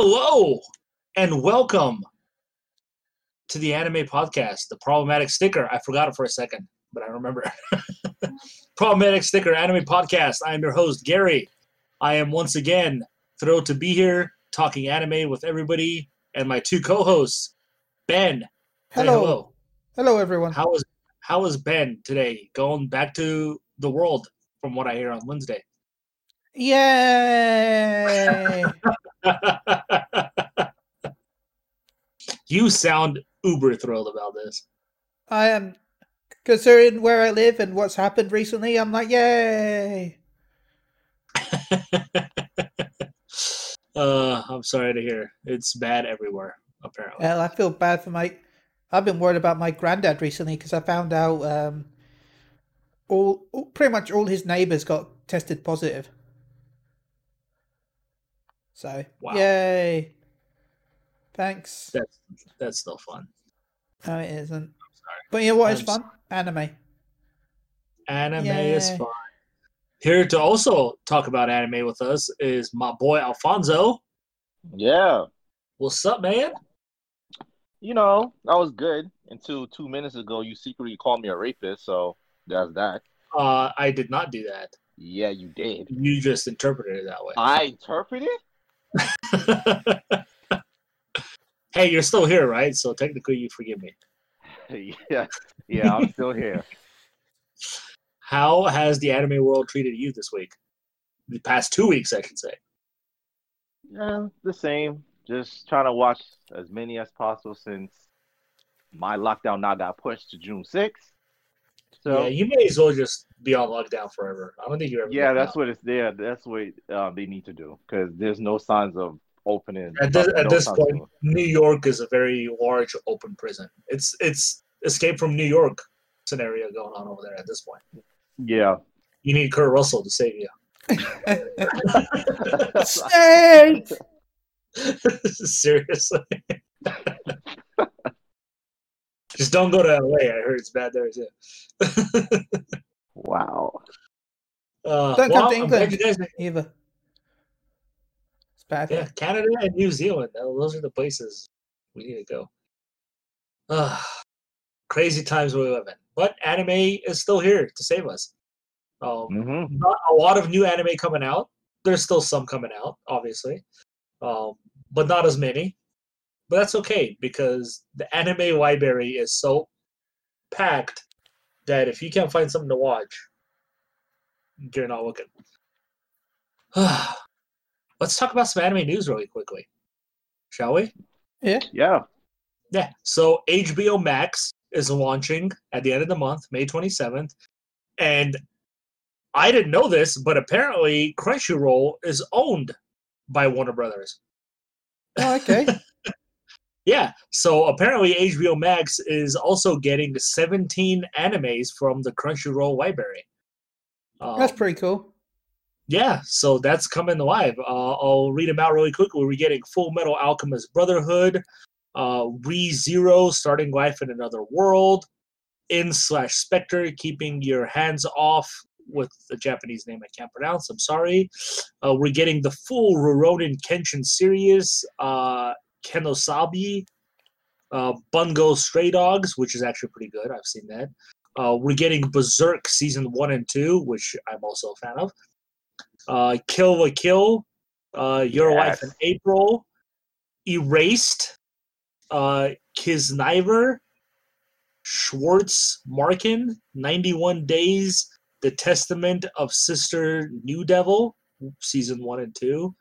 Hello and welcome to the anime podcast, the problematic sticker. I forgot it for a second, but I remember. problematic sticker anime podcast. I am your host, Gary. I am once again thrilled to be here talking anime with everybody and my two co-hosts, Ben. Say Hello. hello. Hello, everyone. How is how is Ben today? Going back to the world from what I hear on Wednesday. Yay! you sound uber thrilled about this. I am considering where I live and what's happened recently. I'm like, yay! uh, I'm sorry to hear. It's bad everywhere, apparently. Well, I feel bad for my. I've been worried about my granddad recently because I found out um, all, all pretty much all his neighbors got tested positive. So, Wow. yay! Thanks. That's that's still fun. No, it isn't. But you know what is I'm fun? Anime. Anime is fun. Here to also talk about anime with us is my boy Alfonso. Yeah. What's up, man? You know, I was good until two minutes ago. You secretly called me a rapist, so that's that. Uh, I did not do that. Yeah, you did. You just interpreted it that way. I interpreted? hey, you're still here, right? So technically, you forgive me. yeah, yeah, I'm still here. How has the anime world treated you this week? The past two weeks, I should say. Yeah, the same. Just trying to watch as many as possible since my lockdown now got pushed to June 6th. So yeah, you may as well just be on lockdown forever. I don't think you're ever. yeah, that's out. what it's there. That's what uh, they need to do because there's no signs of opening. At this, no at this point, New York is a very large open prison. It's it's escape from New York scenario going on over there at this point. yeah. You need Kurt Russell to save you. Snake! Seriously. Just don't go to LA. I heard it's bad there too. Wow. uh, Don't well, come to England. guys Either. It's bad. Yeah, Canada and New Zealand. Those are the places we need to go. Ah, crazy times we live in. But anime is still here to save us. Um, hmm Not a lot of new anime coming out. There's still some coming out, obviously, um, but not as many. But that's okay because the anime library is so packed that if you can't find something to watch, you're not looking. Let's talk about some anime news really quickly, shall we? Yeah. Yeah. Yeah. So HBO Max is launching at the end of the month, May 27th. And I didn't know this, but apparently Crunchyroll is owned by Warner Brothers. Oh, okay. Yeah. So apparently HBO Max is also getting 17 animes from the Crunchyroll library. That's Um, pretty cool. Yeah, so that's coming live. Uh, I'll read them out really quickly. We're getting Full Metal Alchemist Brotherhood, uh, Re Zero, Starting Life in Another World, In slash Spectre, Keeping Your Hands Off with the Japanese name I can't pronounce. I'm sorry. Uh, we're getting the full Rurouni Kenshin series, uh, Kenosabi, uh, Bungo Stray Dogs, which is actually pretty good. I've seen that. Uh, we're getting Berserk season one and two, which I'm also a fan of uh, Kill the Kill, uh, Your Lie in April, Erased, uh, Kiznaiver, Schwartz Markin, 91 Days, The Testament of Sister New Devil, season one and two,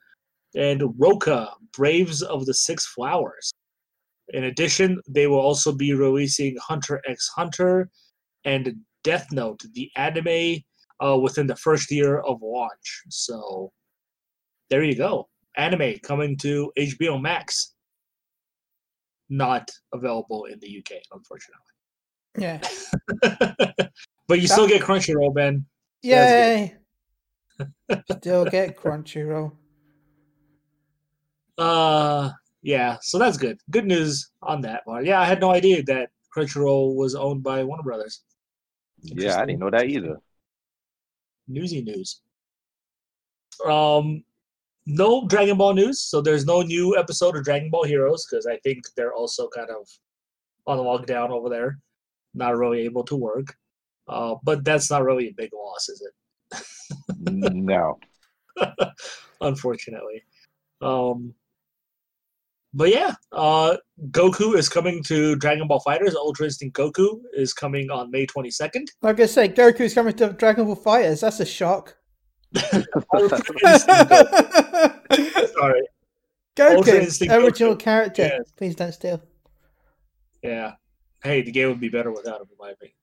and Rokka, Braves of the Six Flowers. In addition, they will also be releasing Hunter x Hunter and Death Note, the anime uh, within the first year of launch. So there you go. Anime coming to HBO Max. Not available in the UK, unfortunately. Yeah. but you still get Crunchyroll, Ben. Yay! Still get Crunchyroll. Uh, yeah, so that's good. Good news on that one. Yeah, I had no idea that Crunchyroll was owned by Warner Brothers. Yeah, I didn't know that either. Newsy news. Um, no Dragon Ball news. So there's no new episode of Dragon Ball Heroes because I think they're also kind of on lockdown over there, not really able to work. Uh, but that's not really a big loss, is it? no. Unfortunately. Um, but yeah, uh, Goku is coming to Dragon Ball FighterZ. Ultra Instinct Goku is coming on May 22nd. Like I say Goku's coming to Dragon Ball FighterZ. That's a shock. Goku. Sorry. Goku, original Goku. character. Yes. Please don't steal. Yeah. Hey, the game would be better without him, in my opinion.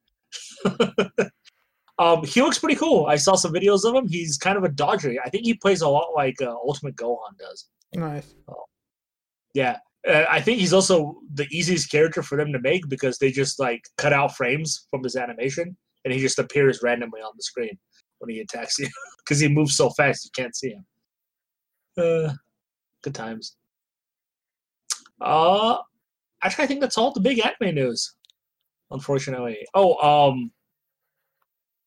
um, he looks pretty cool. I saw some videos of him. He's kind of a dodger. I think he plays a lot like uh, Ultimate Gohan does. Nice. Yeah. Uh, I think he's also the easiest character for them to make because they just like cut out frames from his animation and he just appears randomly on the screen when he attacks you because he moves so fast you can't see him. Uh, good times. Uh, actually, I think that's all the big anime news. Unfortunately. Oh, um,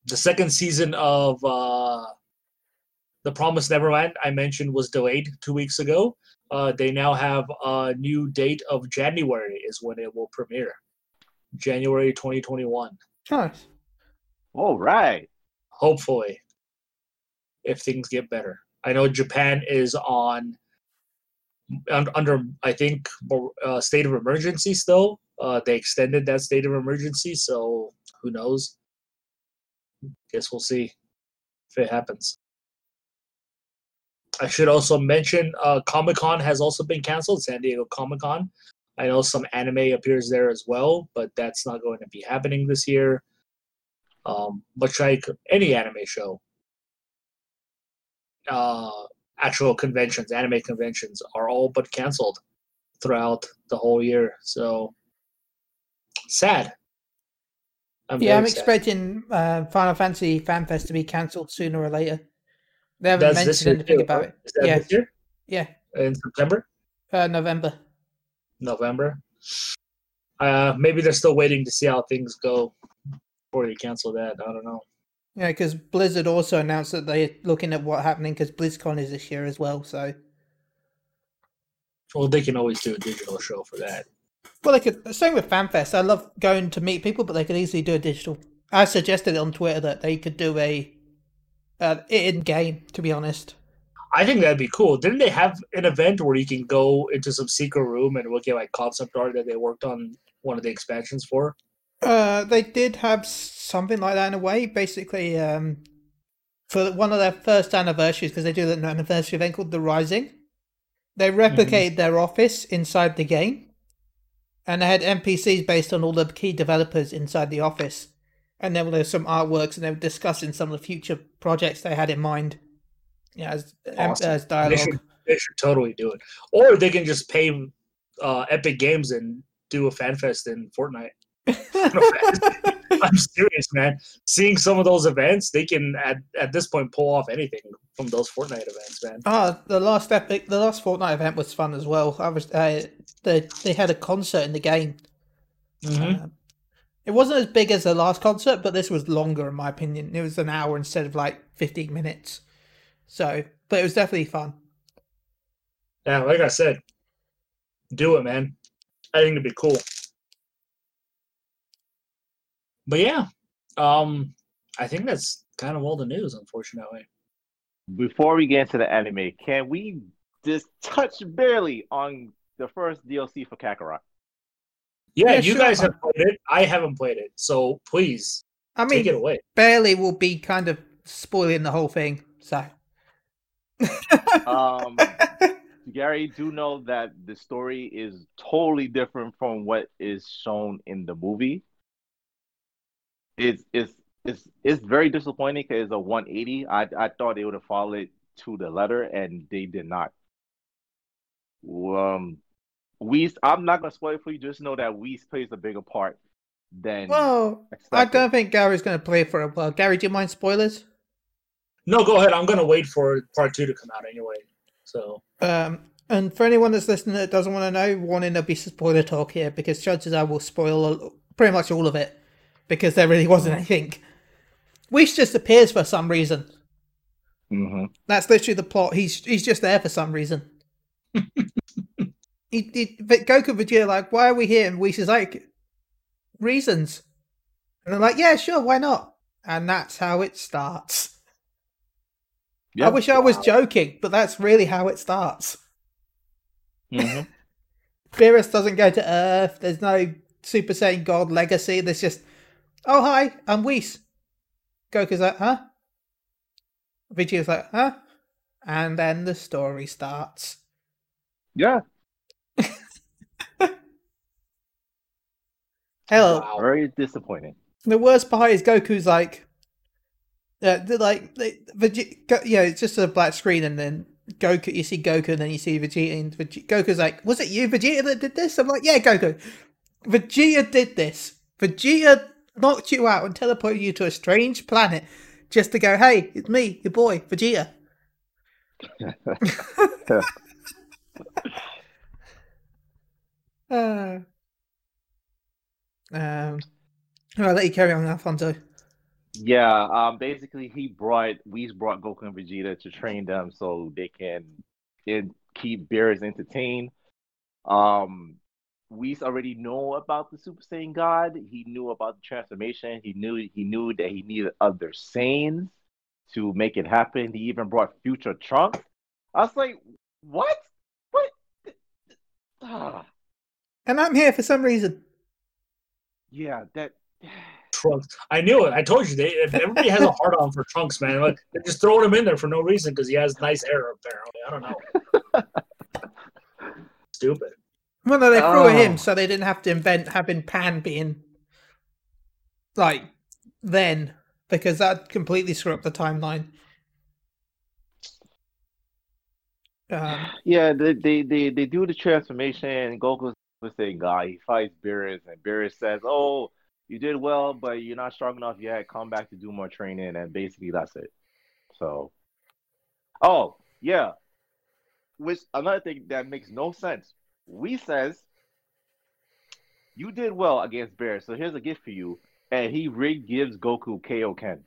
the second season of uh, The Promised Neverland I mentioned was delayed two weeks ago. Uh, they now have a new date of January is when it will premiere. January 2021. Nice. All right. Hopefully, if things get better. I know Japan is on under I think uh, state of emergency still. Uh, they extended that state of emergency, so who knows? Guess we'll see if it happens. I should also mention uh, Comic Con has also been canceled. San Diego Comic Con. I know some anime appears there as well, but that's not going to be happening this year. Um, much like any anime show, uh, actual conventions, anime conventions, are all but canceled throughout the whole year. So sad. I'm yeah, I'm sad. expecting uh, Final Fantasy FanFest to be cancelled sooner or later. They haven't That's mentioned anything too, about right? it. Yeah. this year? Yeah, In September? uh, November. November. Uh, maybe they're still waiting to see how things go before they cancel that. I don't know. Yeah, because Blizzard also announced that they're looking at what happening because BlizzCon is this year as well. So, Well, they can always do a digital show for that. well, they could. Same with FanFest. I love going to meet people, but they could easily do a digital. I suggested on Twitter that they could do a uh, in game. To be honest, I think that'd be cool. Didn't they have an event where you can go into some secret room and look at like concept art that they worked on one of the expansions for? uh, they did have something like that in a way. Basically, um, for one of their first anniversaries, because they do an anniversary event called The Rising, they replicated their office inside the game, and they had NPCs based on all the key developers inside the office. And then there were some artworks, and they were discussing some of the future projects they had in mind. Yeah, as, um, Awesome. as They dialogue. should, they should totally do it. Or they can just pay uh, Epic Games and do a fan fest in Fortnite. I'm serious, man. Seeing some of those events, they can at, at this point pull off anything from those Fortnite events, man. Ah, the last epic, the last Fortnite event was fun as well. I was, uh, they they had a concert in the game. Mhm. Um, it wasn't as big as the last concert, but this was longer in my opinion. It was an hour instead of like fifteen minutes. So, but it was definitely fun. Yeah, like I said, do it, man. I think it'd be cool. But yeah, um, I think that's kind of all the news, unfortunately. Before we get into the anime, can we just touch barely on the first DLC for Kakarot? Yeah, Yeah, you sure. guys have played it. I haven't played it, so please I take it away. barely will be kind of spoiling the whole thing. So, Um, Gary, do know that the story is totally different from what is shown in the movie. It's it's it's it's very disappointing because it's a 180. I I thought they would have followed to the letter, and they did not. Um, Whis, I'm not gonna spoil it for you. Just know that Whis plays a bigger part than well, I don't think Gary's going to play for a while. Gary, do you mind spoilers? No, go ahead. I'm gonna wait for part two to come out anyway. So Um, and for anyone that's listening that doesn't want to know, warning there'll be spoiler talk here because chances are we'll spoil pretty much all of it because there really wasn't anything. Whis just appears for some reason. hmm That's literally the plot. He's he's just there for some reason. he, he, but Goku and Vegeta like, why are we here? And Whis is like, reasons. And they're like, yeah, sure, why not? And that's how it starts. I wish I was joking, but that's really how it starts. hmm Beerus doesn't go to Earth. There's no Super Saiyan God legacy. There's just, oh hi, I'm Whis. Goku's like, huh? Vegeta's like, huh? And then the story starts. Yeah. Hell, Wow. Very disappointing. the worst part is Goku's like, uh, they're like, they, Vegeta, Go, yeah, it's just a black screen, and then Goku, you see Goku, and then you see Vegeta, and Vegeta, Goku's like, was it you, Vegeta, that did this? I'm like, yeah, Goku, Vegeta did this. Vegeta knocked you out and teleported you to a strange planet just to go, hey, it's me, your boy, Vegeta. Uh, um, I'll let you carry on, Alfonso. Yeah, um, basically he brought Whis brought Goku and Vegeta to train them so they can keep Beerus entertained. Um, Whis already know about the Super Saiyan God. He knew about the transformation. He knew he knew that he needed other Saiyans to make it happen. He even brought future Trunks. I was like, what? What? Ah, And I'm here for some reason. Yeah, that. Trunks. I knew it. I told you. They, if everybody has a hard on for Trunks, man. Like, they're just throwing him in there for no reason because he has nice hair, apparently. I don't know. Stupid. Well, no, they threw Oh. him so they didn't have to invent having Pan being like then because that completely screw up the timeline. Um, Yeah, they they they, they do the transformation. and Goku's the same guy. He fights Beerus, and Beerus says, "Oh, you did well, but you're not strong enough yet. Come back to do more training." And basically, that's it. So, oh yeah, which another thing that makes no sense. Whis says you did well against Beerus, so here's a gift for you, and he rig gives Goku Kaioken.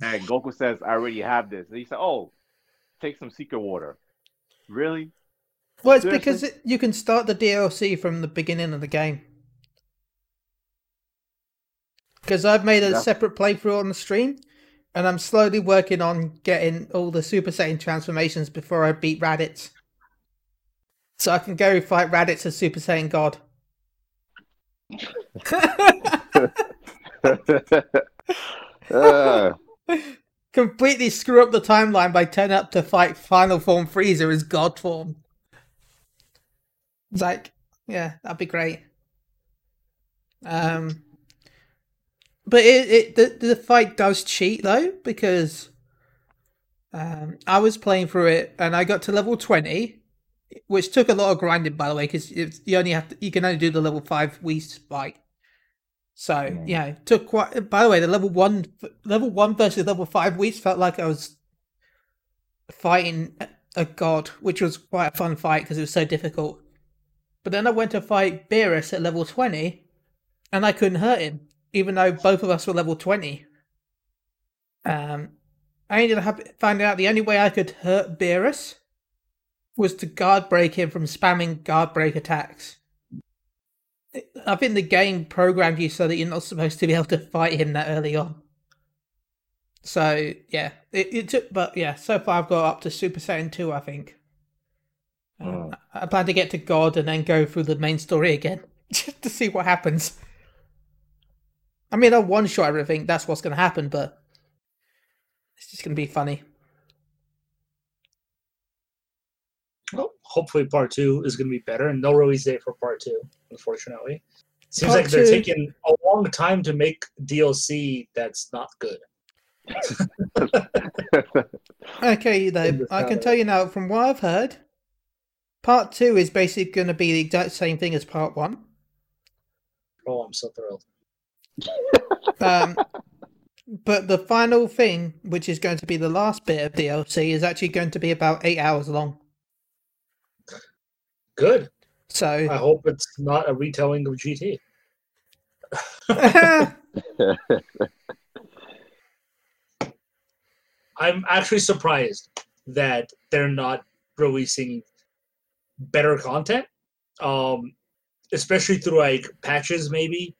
And Goku says, "I already have this." And he said, "Oh." take some secret water. Really? Well, it's Seriously? because it, you can start the DLC from the beginning of the game. Because I've made a Yeah. separate playthrough on the stream, and I'm slowly working on getting all the Super Saiyan transformations before I beat Raditz. So I can go fight Raditz as Super Saiyan God. Uh, completely screw up the timeline by turning up to fight Final Form Frieza as God form. Like, yeah, that'd be great. Um, but it, it the, the fight does cheat though because um, I was playing through it and I got to level twenty, which took a lot of grinding by the way because you only have to you can only do the level five Whis fight. So Mm. yeah, took quite. By the way, the level one, level one versus level five Whis felt like I was fighting a- a god, which was quite a fun fight because it was so difficult. But then I went to fight Beerus at level twenty, and I couldn't hurt him, even though both of us were level twenty. Um, I ended up finding out the only way I could hurt Beerus was to guard break him from spamming guard break attacks. I think the game programmed you so that you're not supposed to be able to fight him that early on. So yeah, it, it took, but yeah, so far I've got up to Super Saiyan two, I think. Mm. I I plan to get to God and then go through the main story again, just to see what happens. I mean, I'll one shot everything. That's what's going to happen, but it's just going to be funny. Well, hopefully, part two is going to be better, and no release date for part two. Unfortunately, seems Part like they're taking a long time to make DLC that's not good. Okay, though, I can tell you now from what I've heard, part two is basically going to be the exact same thing as part one. Oh, I'm so thrilled. Um, but the final thing, which is going to be the last bit of DLC, is actually going to be about eight hours long. Good. So I hope it's not a retelling of GT. I'm actually surprised that they're not releasing better content, um, especially through like patches. Maybe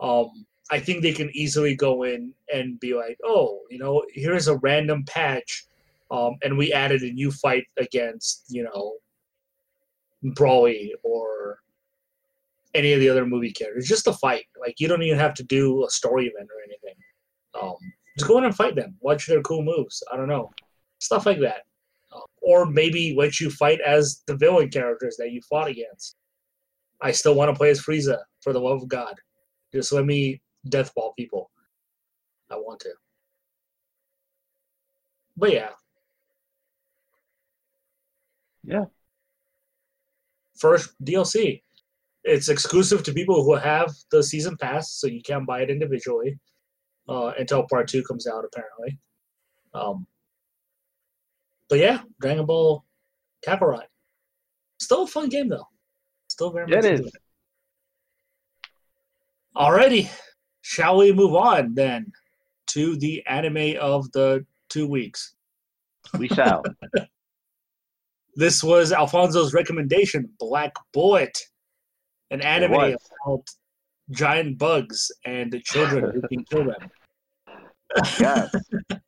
um, I think they can easily go in and be like, oh, you know, here's a random patch, um, and we added a new fight against you know Broly or any of the other movie characters. Just a fight. Like you don't even have to do a story event or anything. Um, just go in and fight them. Watch their cool moves. I don't know, stuff like that. Or maybe let you fight as the villain characters that you fought against. I still want to play as Frieza for the love of God. Just let me deathball people. I want to. But yeah. Yeah. First DLC. It's exclusive to people who have the season pass, so you can't buy it individually uh, until part two comes out, apparently. Um, but yeah, Dragon Ball Kakarot. Still a fun game though. Still very much. It is. Alrighty, shall we move on then to the anime of the two weeks? We shall. this was Alfonso's recommendation, Black Bullet, an anime about giant bugs and children who can kill them. Yes.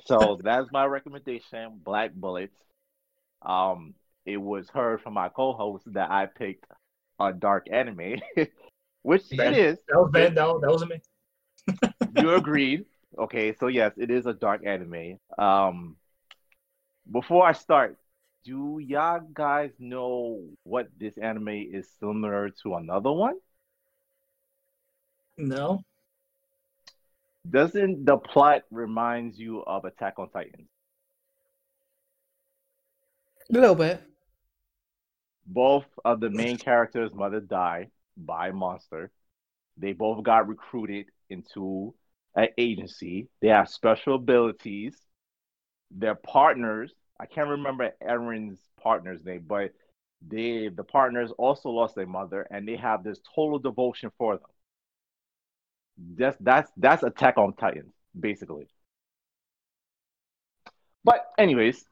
So that's my recommendation, Black Bullets. Um, it was heard from my co-host that I picked a dark anime, which That- it is. That was bad. That, was- that wasn't me. You agreed. Okay, so yes, it is a dark anime. Um, before I start, do y'all guys know what this anime is similar to another one? No. Doesn't the plot reminds you of Attack on Titan? A little bit. both of the main characters' mother died by a monster. They both got recruited into an agency. They have special abilities. Their partners, I can't remember Eren's partner's name, but they the partners also lost their mother and they have this total devotion for them. That's that's that's Attack on Titans, basically. But anyways,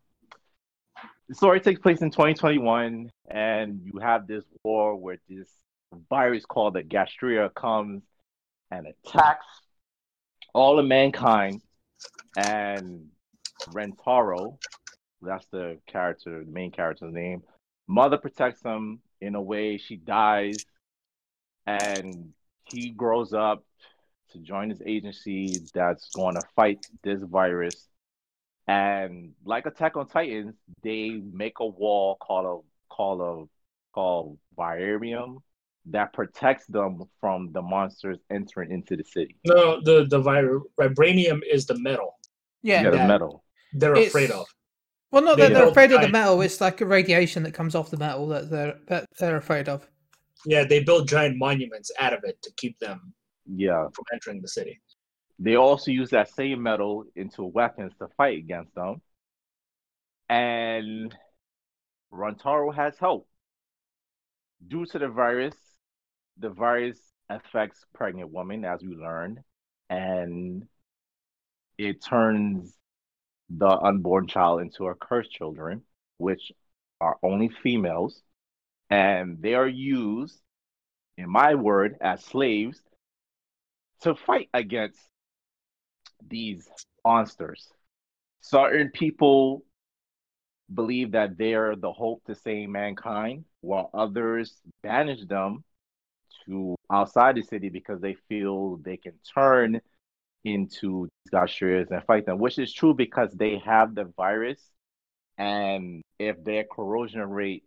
the story takes place in 2021, and you have this war where this virus called the Gastrea comes and attacks all of mankind. And Rentaro, that's the character, the main character's name, mother protects him in a way. She dies, and he grows up to join this agency that's going to fight this virus and like Attack on Titans, they make a wall called a called a called Virium that protects them from the monsters entering into the city. No, the the vir- vibranium is the metal Yeah. Yeah, the metal. they're It's- afraid of. Well, not They that they're afraid of the metal. It's like a radiation that comes off the metal that they're that they're afraid of. Yeah, they build giant monuments out of it to keep them Yeah. from entering the city. They also use that same metal into weapons to fight against them. And Rentaro has help. Due to the virus, the virus affects pregnant women, as we learned, and it turns the unborn child into a cursed children, which are only females, and they are used, in my word, as slaves to fight against these monsters. Certain people believe that they're the hope to save mankind, while others banish them to outside the city because they feel they can turn into Gastreas and fight them, which is true because they have the virus. And if their corrosion rate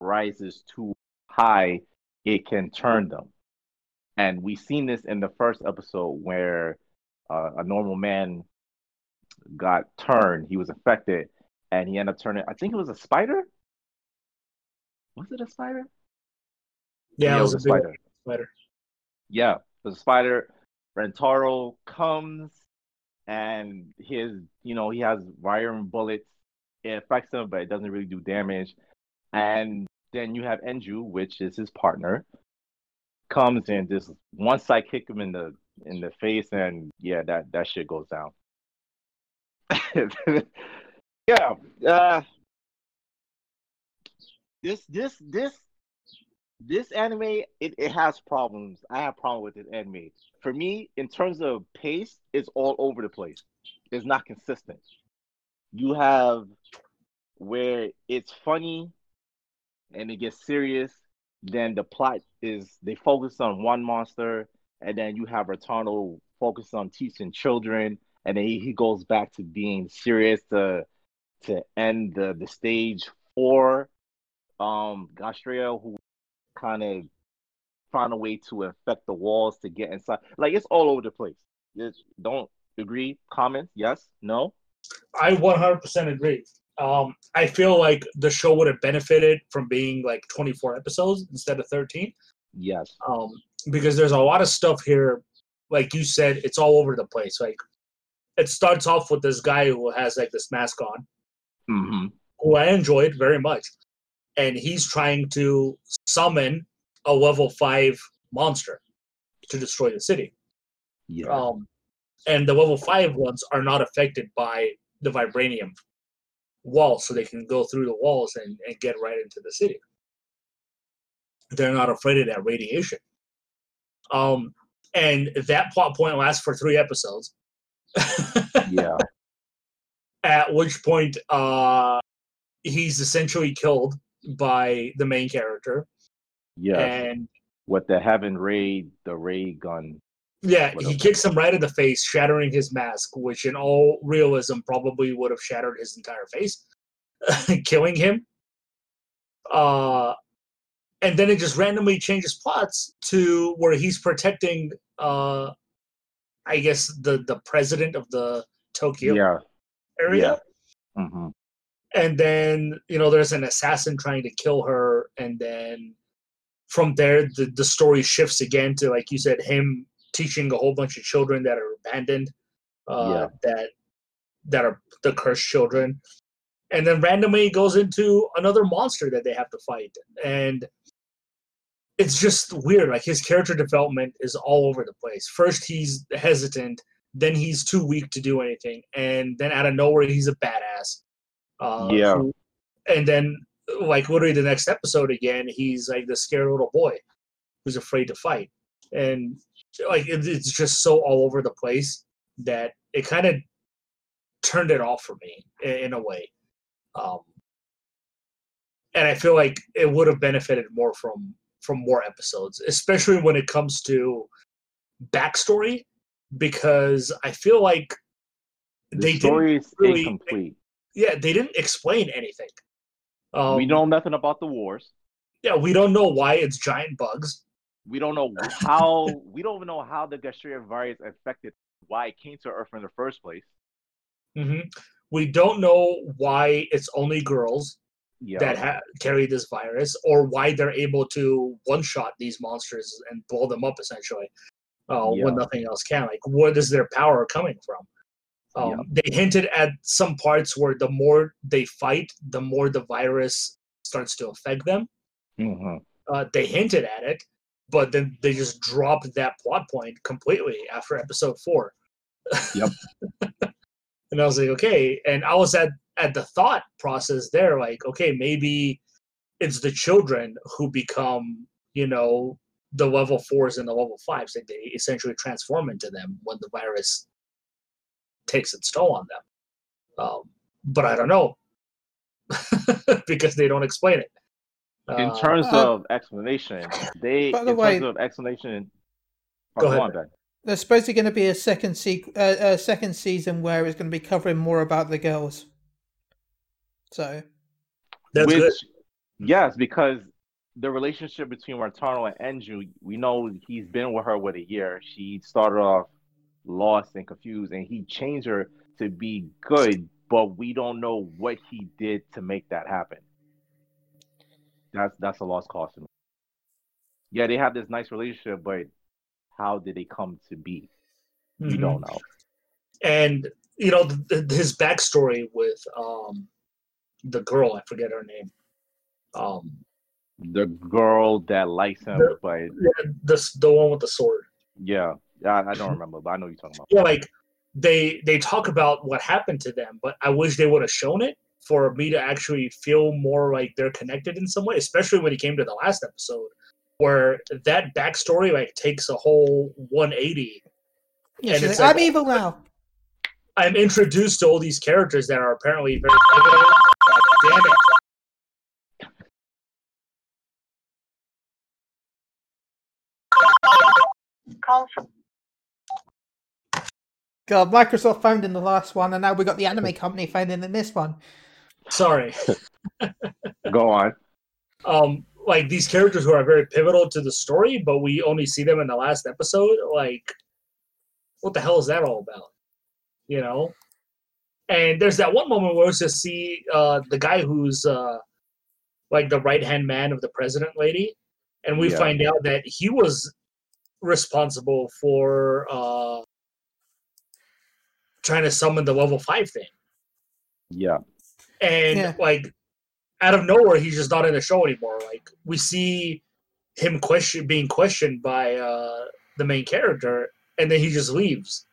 rises too high, it can turn them. And we've seen this in the first episode where uh, a normal man got turned, he was affected, and he ended up turning, I think it was a spider? Was it a spider? Yeah, it was, a big spider. spider. Yeah, the spider. Rentaro comes and his, you know, he has iron bullets. It affects him, but it doesn't really do damage. And then you have Enju, which is his partner, comes and just one side kick him in the in the face, and yeah, that that shit goes down. Yeah. Uh, this this this this anime it, it has problems. I have problem with this anime. For me, in terms of pace, it's all over the place. It's not consistent. You have where it's funny and it gets serious, then the plot is they focus on one monster, and then you have Rentaro focus on teaching children, and then he, goes back to being serious to to end the, the stage for um Gastrea, who kind of find a way to infect the walls to get inside. Like it's all over the place. It's, don't agree? Comments? Yes? No? I 100% agree. Um, I feel like the show would have benefited from being like 24 episodes instead of 13. Yes. Um, because there's a lot of stuff here, like you said, it's all over the place. Like it starts off with this guy who has like this mask on, Mm-hmm. who I enjoyed very much, and he's trying to summon a level five monster to destroy the city. Yeah. Um, and the level five ones are not affected by the vibranium walls, so they can go through the walls and, and get right into the city. They're not afraid of that radiation. Um, and that plot point lasts for three episodes. yeah. At which point, uh, he's essentially killed by the main character, Yeah. and With the heaven raid, the ray gun. Yeah, he kicks him right in the face, shattering his mask, which in all realism probably would have shattered his entire face, killing him. Uh, and then it just randomly changes plots to where he's protecting, uh, I guess the the president of the Tokyo Yeah. area. Mm-hmm. and then you know there's an assassin trying to kill her and then from there the, the story shifts again to like you said him teaching a whole bunch of children that are abandoned uh that that are the cursed children. And then randomly goes into another monster that they have to fight. And it's just weird like his character development is all over the place. First he's hesitant then he's too weak to do anything and then out of nowhere he's a badass. Uh, Yeah. who- and then like literally the next episode again he's like the scared little boy who's afraid to fight. And like it, it's just so all over the place that it kind of turned it off for me in, in a way. Um and i feel like it would have benefited more from from more episodes especially when it comes to backstory because i feel like The they didn't really- yeah they didn't explain anything. Um, we know nothing about the wars. yeah we don't know why it's giant bugs We don't know how. we don't even know how the Gastrea virus affected why it came to Earth in the first place. hmm we don't know why it's only girls Yeah. that ha- carry this virus or why they're able to one shot these monsters and blow them up essentially uh, Yeah. when nothing else can like what is their power coming from um, Yeah. they hinted at some parts where the more they fight the more the virus starts to affect them Mhm. uh, they hinted at it but then they just dropped that plot point completely after episode four. Yep. and i was like okay. And i was at at the thought process there like okay maybe it's the children who become you know the level fours and the level fives that they essentially transform into them when the virus takes its toll on them. Um, but i don't know because they don't explain it In Uh, terms uh, of explanation, they by the in way- terms of explanation. Oh, Go go ahead. on, Ben. There's supposedly going to be a second sequ- uh, a second season where it's going to be covering more about the girls. So that's Which, good yes, because the relationship between Martano and Enju, we know he's been with her with a year. She started off lost and confused, and he changed her to be good, but we don't know what he did to make that happen. That's that's a lost cause to me. Yeah, they have this nice relationship, but how did they come to be? We Mhm. don't know. and you know th- th- his backstory with um the girl i forget her name um The girl that likes him, The- but the the one with the sword yeah, I, I don't remember, but I know what you're talking about. yeah like they they talk about what happened to them, but I wish they would have shown it for me to actually feel more like they're connected in some way, especially when it came to the last episode, where that backstory like takes a whole 180. Yeah, And it's like, I'm evil now. I'm introduced to all these characters that are apparently very. God damn it. God, Microsoft found in the last one, and now we got the anime company founding in this one. Sorry. Go on. um like these characters who are very pivotal to the story, but we only see them in the last episode. Like, what the hell is that all about? You know. And there's that one moment where we just see uh, the guy who's uh, like the right hand man of the president lady, and we Yeah. find out that he was responsible for uh, trying to summon the level five thing Yeah. And Yeah. like out of nowhere he's just not in the show anymore like we see him question being questioned by uh the main character and then he just leaves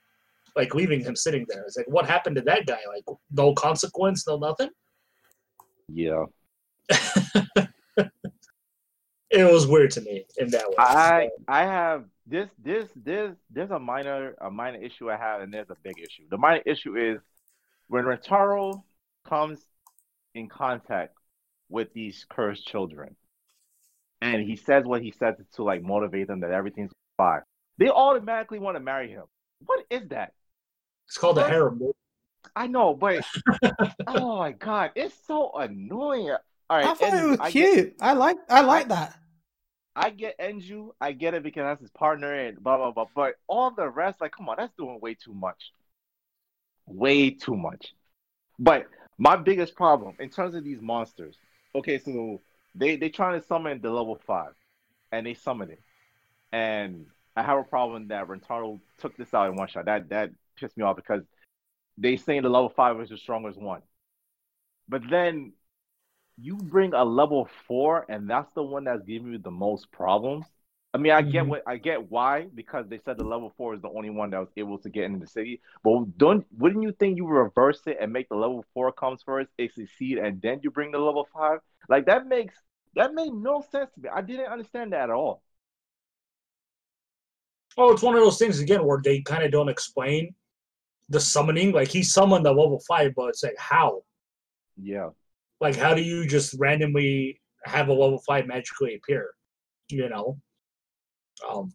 like leaving him sitting there it's like what happened to that guy like no consequence no nothing Yeah. it was weird to me in that way I I have this this this there's a minor a minor issue I have and there's a big issue. The minor issue is when Rentaro comes in contact with these cursed children and he says what he says to like motivate them that everything's fine. They automatically want to marry him. What is that? it's called a harem dude. I know, but oh my god, it's so annoying. All right, I thought and it was I get- cute. I like I like that. I get Enju, I get it because that's his partner and blah blah blah. But all the rest, like, come on, that's doing way too much. Way too much. But my biggest problem in terms of these monsters, okay, so they they trying to summon the level five, and they summon it, and I have a problem that Rentaro took this out in one shot. That that pissed me off because they saying the level five is the strongest one, but then you bring a level four, and that's the one that's giving you the most problems. I mean, I get Mhm. what I get why because they said the level four is the only one that was able to get into the city. But don't wouldn't you think you reverse it and make the level four comes first, it succeed, and then you bring the level five? Like that makes that made no sense to me. I didn't understand that at all. oh it's one of those things again where they kind of don't explain the summoning like he summoned the level five but it's like how Yeah. Like, how do you just randomly have a level five magically appear? You know. Um.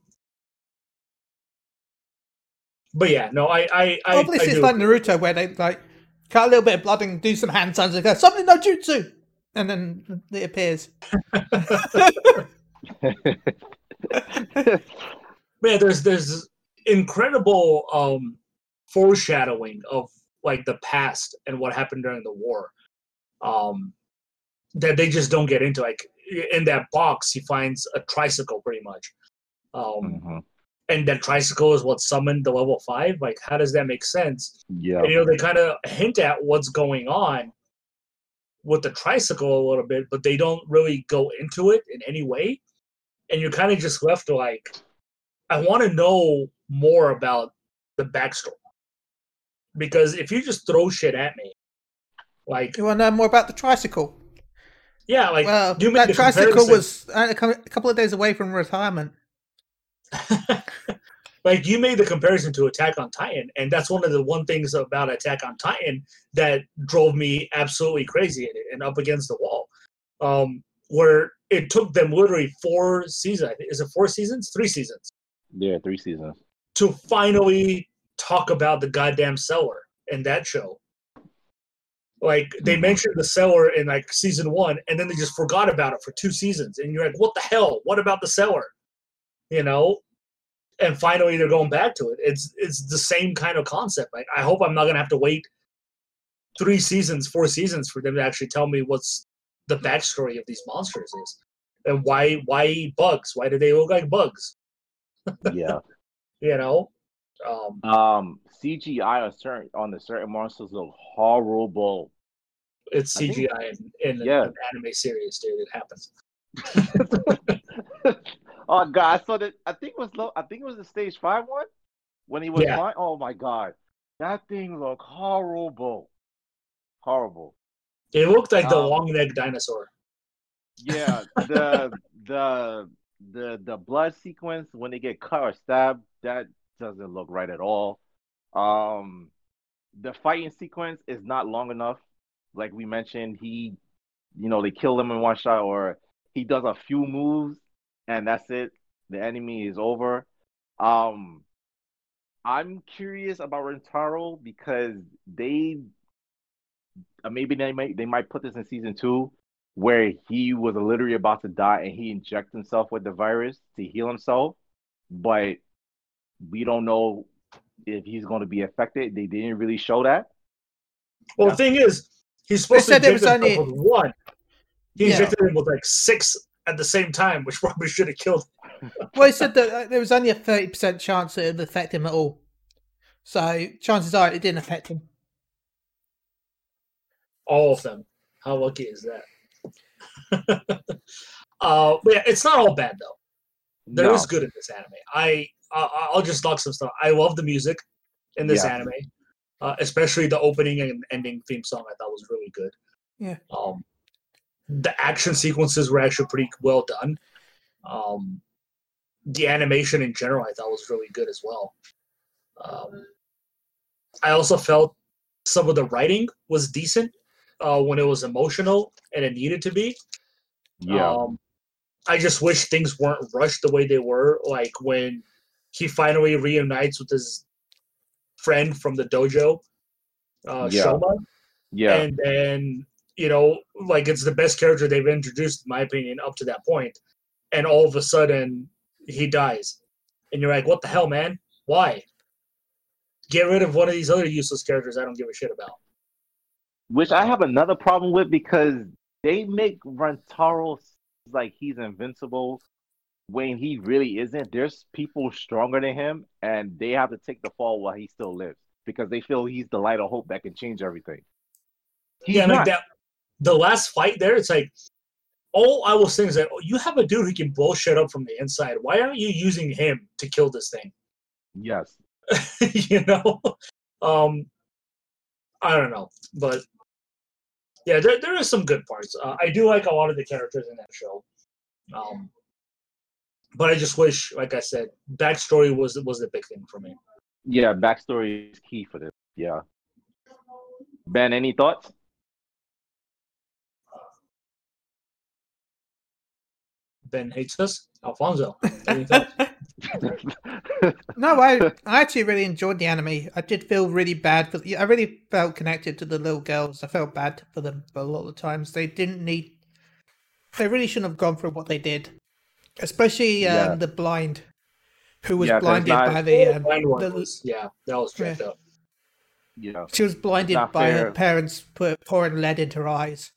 But yeah, no, I, I, I, Hopefully, I it's like. Naruto where they like cut a little bit of blood and do some hand signs and go something no jutsu, and then it appears. man, there's there's incredible um foreshadowing of like the past and what happened during the war. Um that they just don't get into. Like in that box he finds a tricycle pretty much. Um Mhm. and that tricycle is what summoned the level five. Like how does that make sense? Yeah. And, you know, they kind of hint at what's going on with the tricycle a little bit, but they don't really go into it in any way. And you're kind of just left to like, I want to know more about the backstory. Because if you just throw shit at me, like, You want to know more about the tricycle? yeah, like, well, you made that tricycle comparison- was uh, a cou- a couple of days away from retirement. like you made the comparison to Attack on Titan, and that's one of the one things about Attack on Titan that drove me absolutely crazy and up against the wall. Um, where it took them literally four seasons. Is it four seasons? Three seasons Yeah, three seasons. to finally talk about the goddamn cellar in that show. Like they Mhm. mentioned the cellar in like season one, and then they just forgot about it for two seasons, and you're like, "What the hell? What about the cellar?" You know. And finally, they're going back to it. It's it's the same kind of concept. Like I hope I'm not gonna have to wait three seasons, four seasons for them to actually tell me what's the backstory of these monsters is, and why why bugs? Why do they look like bugs? Yeah. You know. Um, um, CGI on certain on the certain monsters look horrible. It's I think- CGI in, in Yeah. an anime series, dude. It happens. oh god, I saw that. I think it was low. I think it was the stage five one when he was Yeah. flying. Oh my god, That thing looked horrible. Horrible. It looked like the Um, long necked dinosaur. Yeah, the the the the blood sequence when they get cut or stabbed, that doesn't look right at all. Um, the fighting sequence is not long enough. Like we mentioned, he, you know, they kill him in one shot, or he does a few moves and that's it. The enemy is over. Um, I'm curious about Rentaro because they uh, maybe they might they might put this in season two where he was literally about to die and he injects himself with the virus to heal himself, but we don't know if he's going to be affected. They didn't really show that. Well, Yeah. the thing is, he's supposed to said inject was himself only- with one. He Yeah. injected him with like six at the same time, which probably should have killed. him. Well, he said that uh, there was only a thirty percent chance it would affect him at all. So chances are it didn't affect him. All of them. How lucky is that? uh, but yeah, it's not all bad though. There is No. good in this anime. I uh, I'll just knock some stuff. I love the music in this Yeah. anime, uh, especially the opening and ending theme song. I thought was really good. Yeah. Um, the action sequences were actually pretty well done. Um, the animation in general, I thought was really good as well. Um, I also felt some of the writing was decent uh, when it was emotional and it needed to be. Yeah. Um, I just wish things weren't rushed the way they were. Like when he finally reunites with his friend from the dojo, uh, Yeah. Shoma, yeah. and then you know, like it's the best character they've introduced, in my opinion, up to that point. And all of a sudden, he dies, and you're like, "What the hell, man? Why?" Get rid of one of these other useless characters I don't give a shit about. Which I have another problem with because they make Rentaro like he's invincible when he really isn't. There's people stronger than him, and they have to take the fall while he still lives because they feel he's the light of hope that can change everything. He's yeah, like not. that. The last fight there, it's like all I was saying is that oh, you have a dude who can blow shit up from the inside. Why aren't you using him to kill this thing? Yes. you know, um, I don't know, but yeah, there there is some good parts. Uh, I do like a lot of the characters in that show, um, but I just wish, like I said, backstory was was the big thing for me. Yeah, backstory is key for this. Yeah. Ben, any thoughts? Ben hates us. Alfonso. No, I I actually really enjoyed the anime. I did feel really bad for. I really felt connected to the little girls. I felt bad for them, but a lot of the times they didn't need. They really shouldn't have gone through what they did, especially um, Yeah. the blind, who was Yeah, 'cause blinded not- by the. Um, Blind one the- was, yeah, that was jacked up. yeah. she was blinded not by her parents put, pouring lead into her eyes.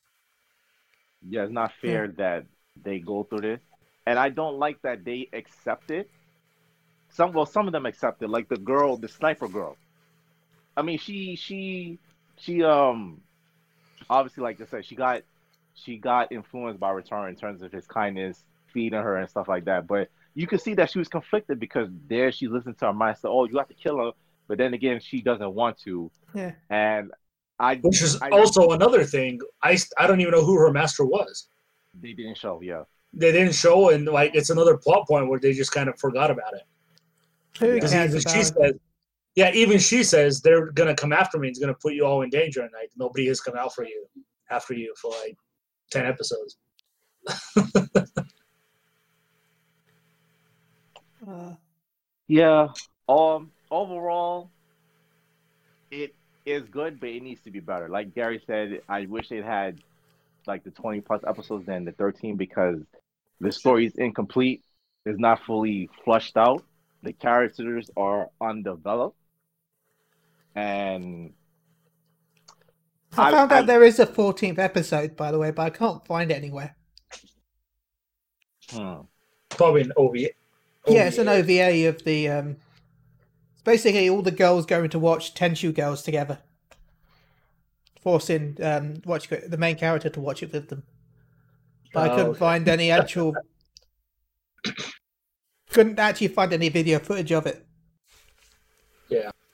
Yeah, it's not fair that they go through this. And I don't like that they accept it. Some well, some of them accept it, like the girl, the sniper girl. I mean, she she she um obviously like I said, she got she got influenced by Rentaro in terms of his kindness, feeding her and stuff like that. But you could see that she was conflicted because there she listened to her mind say, Oh, you have to kill her, but then again she doesn't want to. Yeah. And I Which is I- also another thing. I I don't even know who her master was. They didn't show, yeah. They didn't show, and like it's another plot point where they just kind of forgot about it. Who Yeah. Because even she it? says, yeah, even she says they're gonna come after me. It's gonna put you all in danger, and like nobody has come out for you after you for like ten episodes. Uh, Yeah. Um. Overall, it is good, but it needs to be better. Like Gary said, I wish it had like the twenty plus episodes than the thirteen because the story is incomplete. It's not fully flushed out. The characters are undeveloped, and I, I- found I- out there is a 14th episode, by the way, but I can't find it anywhere. hmm, Probably an OVA. Yeah, it's an OVA. OVA of the. Um, basically all the girls going to watch Tenchu Girls together, forcing um, watch the main character to watch it with them. But I Oh, couldn't okay. find any actual. couldn't actually find any video footage of it.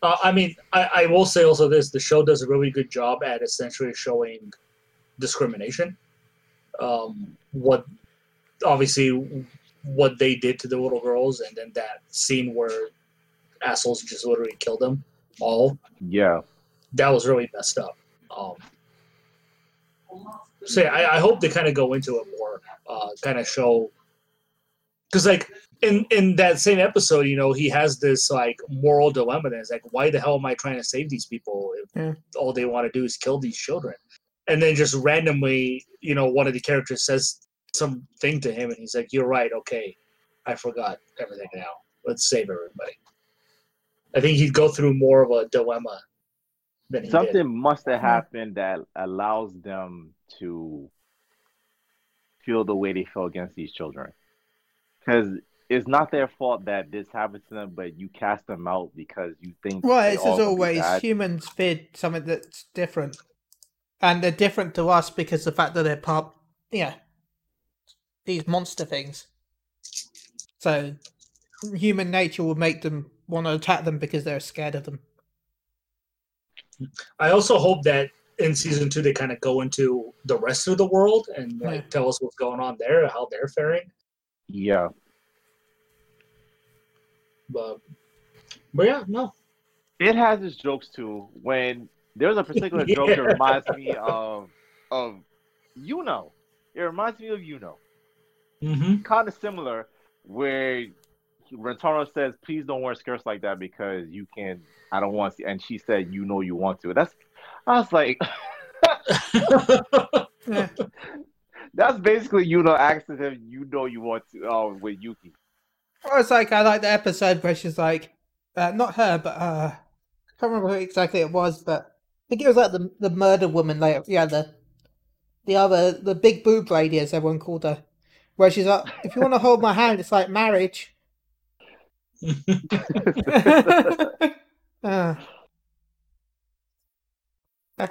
Uh, I mean, I, I will say also this: the show does a really good job at essentially showing discrimination. Um, what obviously what they did to the little girls, and then that scene where assholes just literally killed them all. Yeah. That was really messed up. Um, so yeah, I, I hope they kind of go into it more, uh, kind of show, because like in in that same episode, you know, he has this like moral dilemma. That is like, why the hell am I trying to save these people if Yeah. all they want to do is kill these children? And then just randomly, you know, one of the characters says something to him, and he's like, "You're right. Okay, I forgot everything now. Let's save everybody." I think he'd go through more of a dilemma than he Something did. must have happened that allows them to feel the way they feel against these children. Because it's not their fault that this happened to them, but you cast them out because you think. Well, it's as always, humans fear something that's different, and they're different to us because the fact that they're part, yeah, these monster things. So, human nature will make them want to attack them because they're scared of them. I also hope that in season two they kind of go into the rest of the world and like Yeah. tell us what's going on there, how they're faring. Yeah. But but yeah, no. It has its jokes too. When there's a particular joke that reminds me of of you know. It reminds me of you know. Mm-hmm. Kind of similar where Rentaro says, "Please don't wear skirts like that because you can. I don't want to." And she said, "You know you want to." That's. I was like, that's basically you know asking him, "You know you want to." Oh, with Yuki. It's like I like the episode where she's like, uh, not her, but uh, I can't remember who exactly it was, but I think it was like the the murder woman later. Yeah, the the other the big boob lady, as everyone called her, where she's like, if you want to hold my hand, it's like marriage. Uh.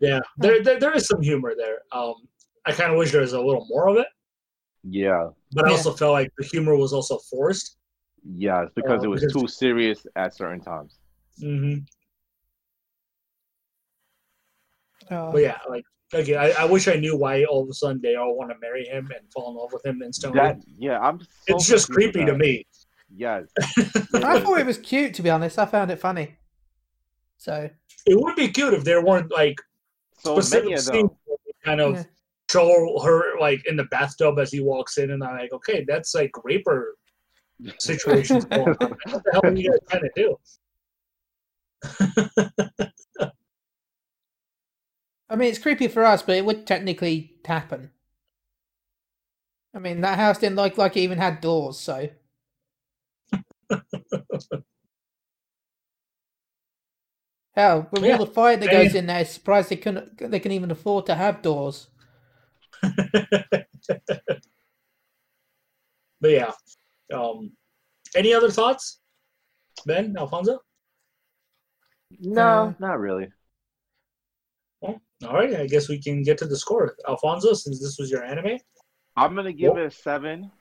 yeah, there, there there is some humor there. Um, I kind of wish there was a little more of it, yeah, but I Yeah. also felt like the humor was also forced. yeah. It's because Oh, it was because- too serious at certain times. Mm-hmm. Uh, But yeah, like again, I, I wish I knew why all of a sudden they all want to marry him and fall in love with him instantly. That yeah, I'm. So it's just creepy to me. Yes. I thought it was cute, to be honest. I found it funny. So It would be cute if there weren't like So many specific of scenes them. kind of Yeah. show her like in the bathtub as he walks in, and I'm like, okay, that's like raper situations going on. What the hell are you guys trying to do? I mean, it's creepy for us, but it would technically happen. I mean, that house didn't look like it even had doors, so. Hell, with Yeah. all the fire that goes mean- in there, surprised they couldn't. They can even afford to have doors. but yeah. Um, any other thoughts, Ben Alfonso? No, Uh, not really. Well, all right. I guess we can get to the score. Alfonso, since this was your anime. I'm gonna give Well- it a seven.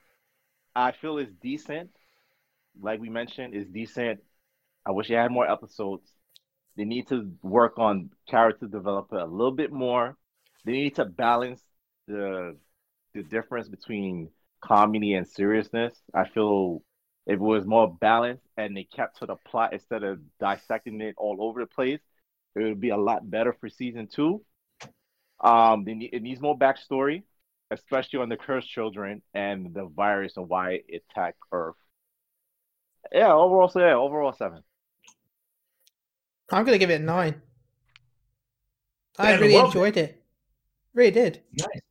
I feel it's decent. Like we mentioned, is decent. I wish it had more episodes. They need to work on character development a little bit more. They need to balance the the difference between comedy and seriousness. I feel if it was more balanced and they kept to the plot instead of dissecting it all over the place, it would be a lot better for season two. Um, they need, it needs more backstory especially on the cursed children and the virus and why it attacked Earth. Yeah, overall, so yeah, overall seven. I'm gonna give it a nine. I Man, really loved it. enjoyed it. Really did. Nice.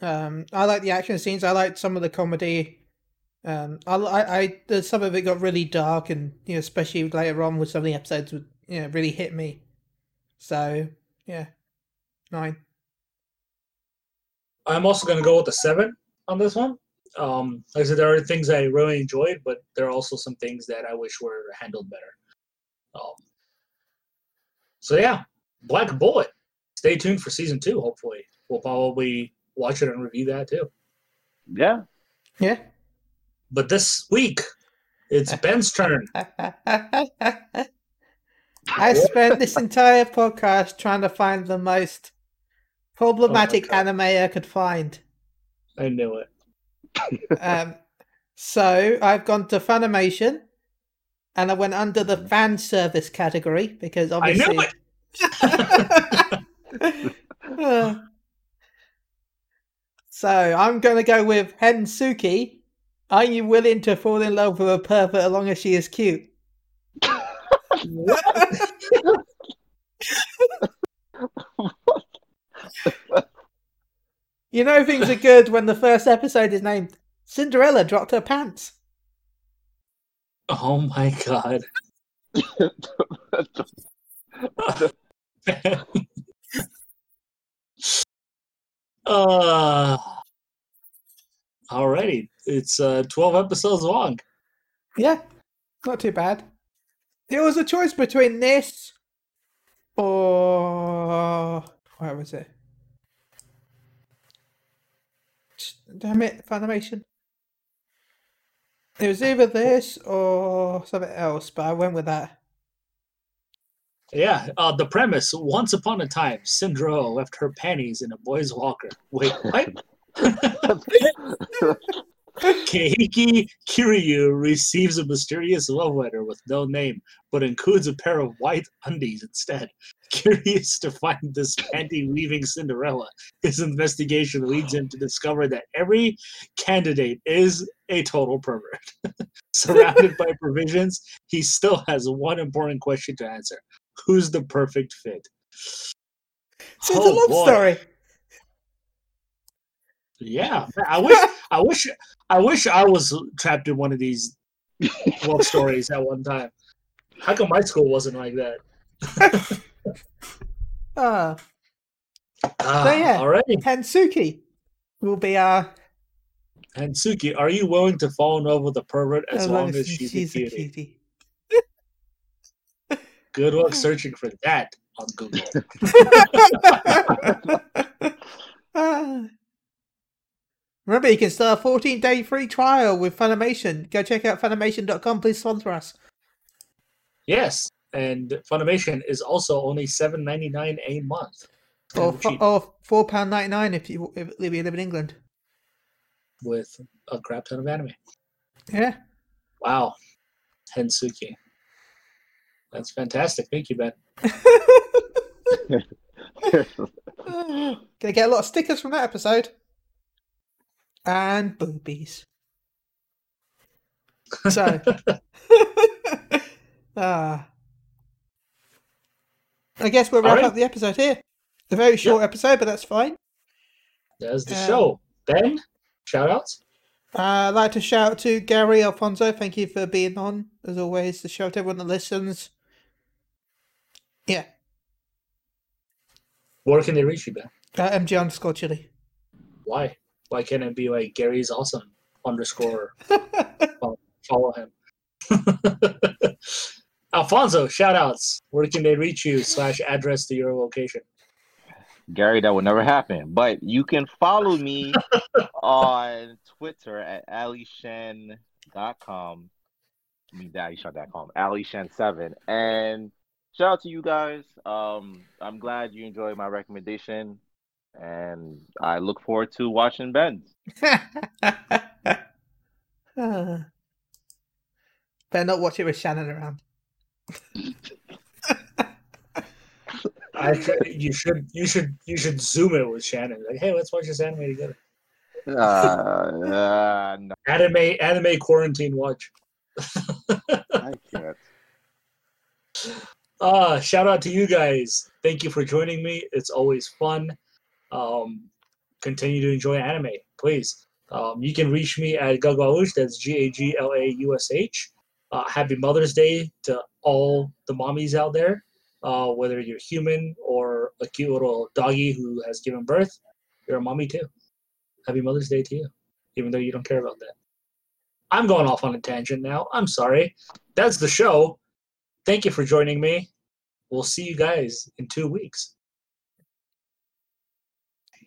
Um, I like the action scenes. I liked some of the comedy. Um, I, I, I the, some of it got really dark, and you know, especially later on with some of the episodes, would you know, really hit me. So yeah, nine. I'm also going to go with a seven on this one. Um, like I said, there are things I really enjoyed, but there are also some things that I wish were handled better. Um, so yeah, Black Bullet. Stay tuned for season two. Hopefully, we'll probably watch it and review that too. Yeah, Yeah. But this week, it's Ben's turn. I spent this entire podcast trying to find the most problematic Oh anime I could find. I knew it. Um, so I've gone to Funimation, and I went under the fan service category because I obviously. knew it. Uh, so I'm going to go with Hensuki. Are you willing to fall in love with a pervert as long as she is cute? you know things are good when the first episode is named Cinderella dropped her pants. Oh my god. uh alrighty. It's uh 12 episodes long. Yeah, not too bad. There was a choice between this or where was it? Damn it, Funimation. It was either this or something else, but I went with that. Yeah, uh, the premise: Once upon a time, Cinderella left her panties in a boy's walker. Wait, what? Keiki Kiryu receives a mysterious love letter with no name, but includes a pair of white undies instead. Curious to find this panty-weaving Cinderella, his investigation leads him to discover that every candidate is a total pervert. Surrounded by provisions, he still has one important question to answer: Who's the perfect fit? So it's Oh, a love oh, boy. story. Yeah, I wish, I wish, I wish I was trapped in one of these love stories at one time. How come my school wasn't like that? Ah, Ah, yeah. already. Hensuki will be our And Suki, are you willing to fall in love with a pervert as, as long as she's, a a cutie? cutie. Good luck searching for that on Google. Ah. Remember, you can start a 14 day free trial with Funimation. Go check out Funimation.com. Please sponsor us. yes, and Funimation is also only seven ninety nine a month. Or, Kinda fo- cheap or £4.99 if you, if you live in England. with a crap ton of anime. Yeah. Wow, Hensuki. That's fantastic. Thank you, Ben. Gonna get a lot of stickers from that episode. And boobies. So. ah. I guess we'll wrap Alright. up the episode here. A very short episode, but that's fine. There's the Um, show. Ben, shout outs. Uh, I'd like to shout out to Gary Alfonso. Thank you for being on, as always. To shout out to everyone that listens. Yeah. Where can they reach you, Ben? Uh, MG underscore chili. Why? Why can't it be like Gary's awesome underscore follow him? Alfonso, shout outs. Where can they reach you slash address to your location? Gary, that would never happen. But you can follow me on Twitter at alishen.com. I mean, alishen.com, alishen7. And shout out to you guys. Um, I'm glad you enjoyed my recommendation. And I look forward to watching Ben's. Ah. Better not watch it with Shannon around. I you should you should you should zoom it with Shannon. Like, hey, let's watch this anime together. Uh, uh, no, Anime anime quarantine watch. I can't. Uh, shout out to you guys. Thank you for joining me. It's always fun. Um, continue to enjoy anime, please. Um, you can reach me at Gaglaush, that's G A G L A U S H. Uh, happy Mother's Day to all the mommies out there, uh, whether you're human or a cute little doggy who has given birth, you're a mommy too. Happy Mother's Day to you, even though you don't care about that. I'm going off on a tangent now. I'm sorry. That's the show. Thank you for joining me. We'll see you guys in two weeks.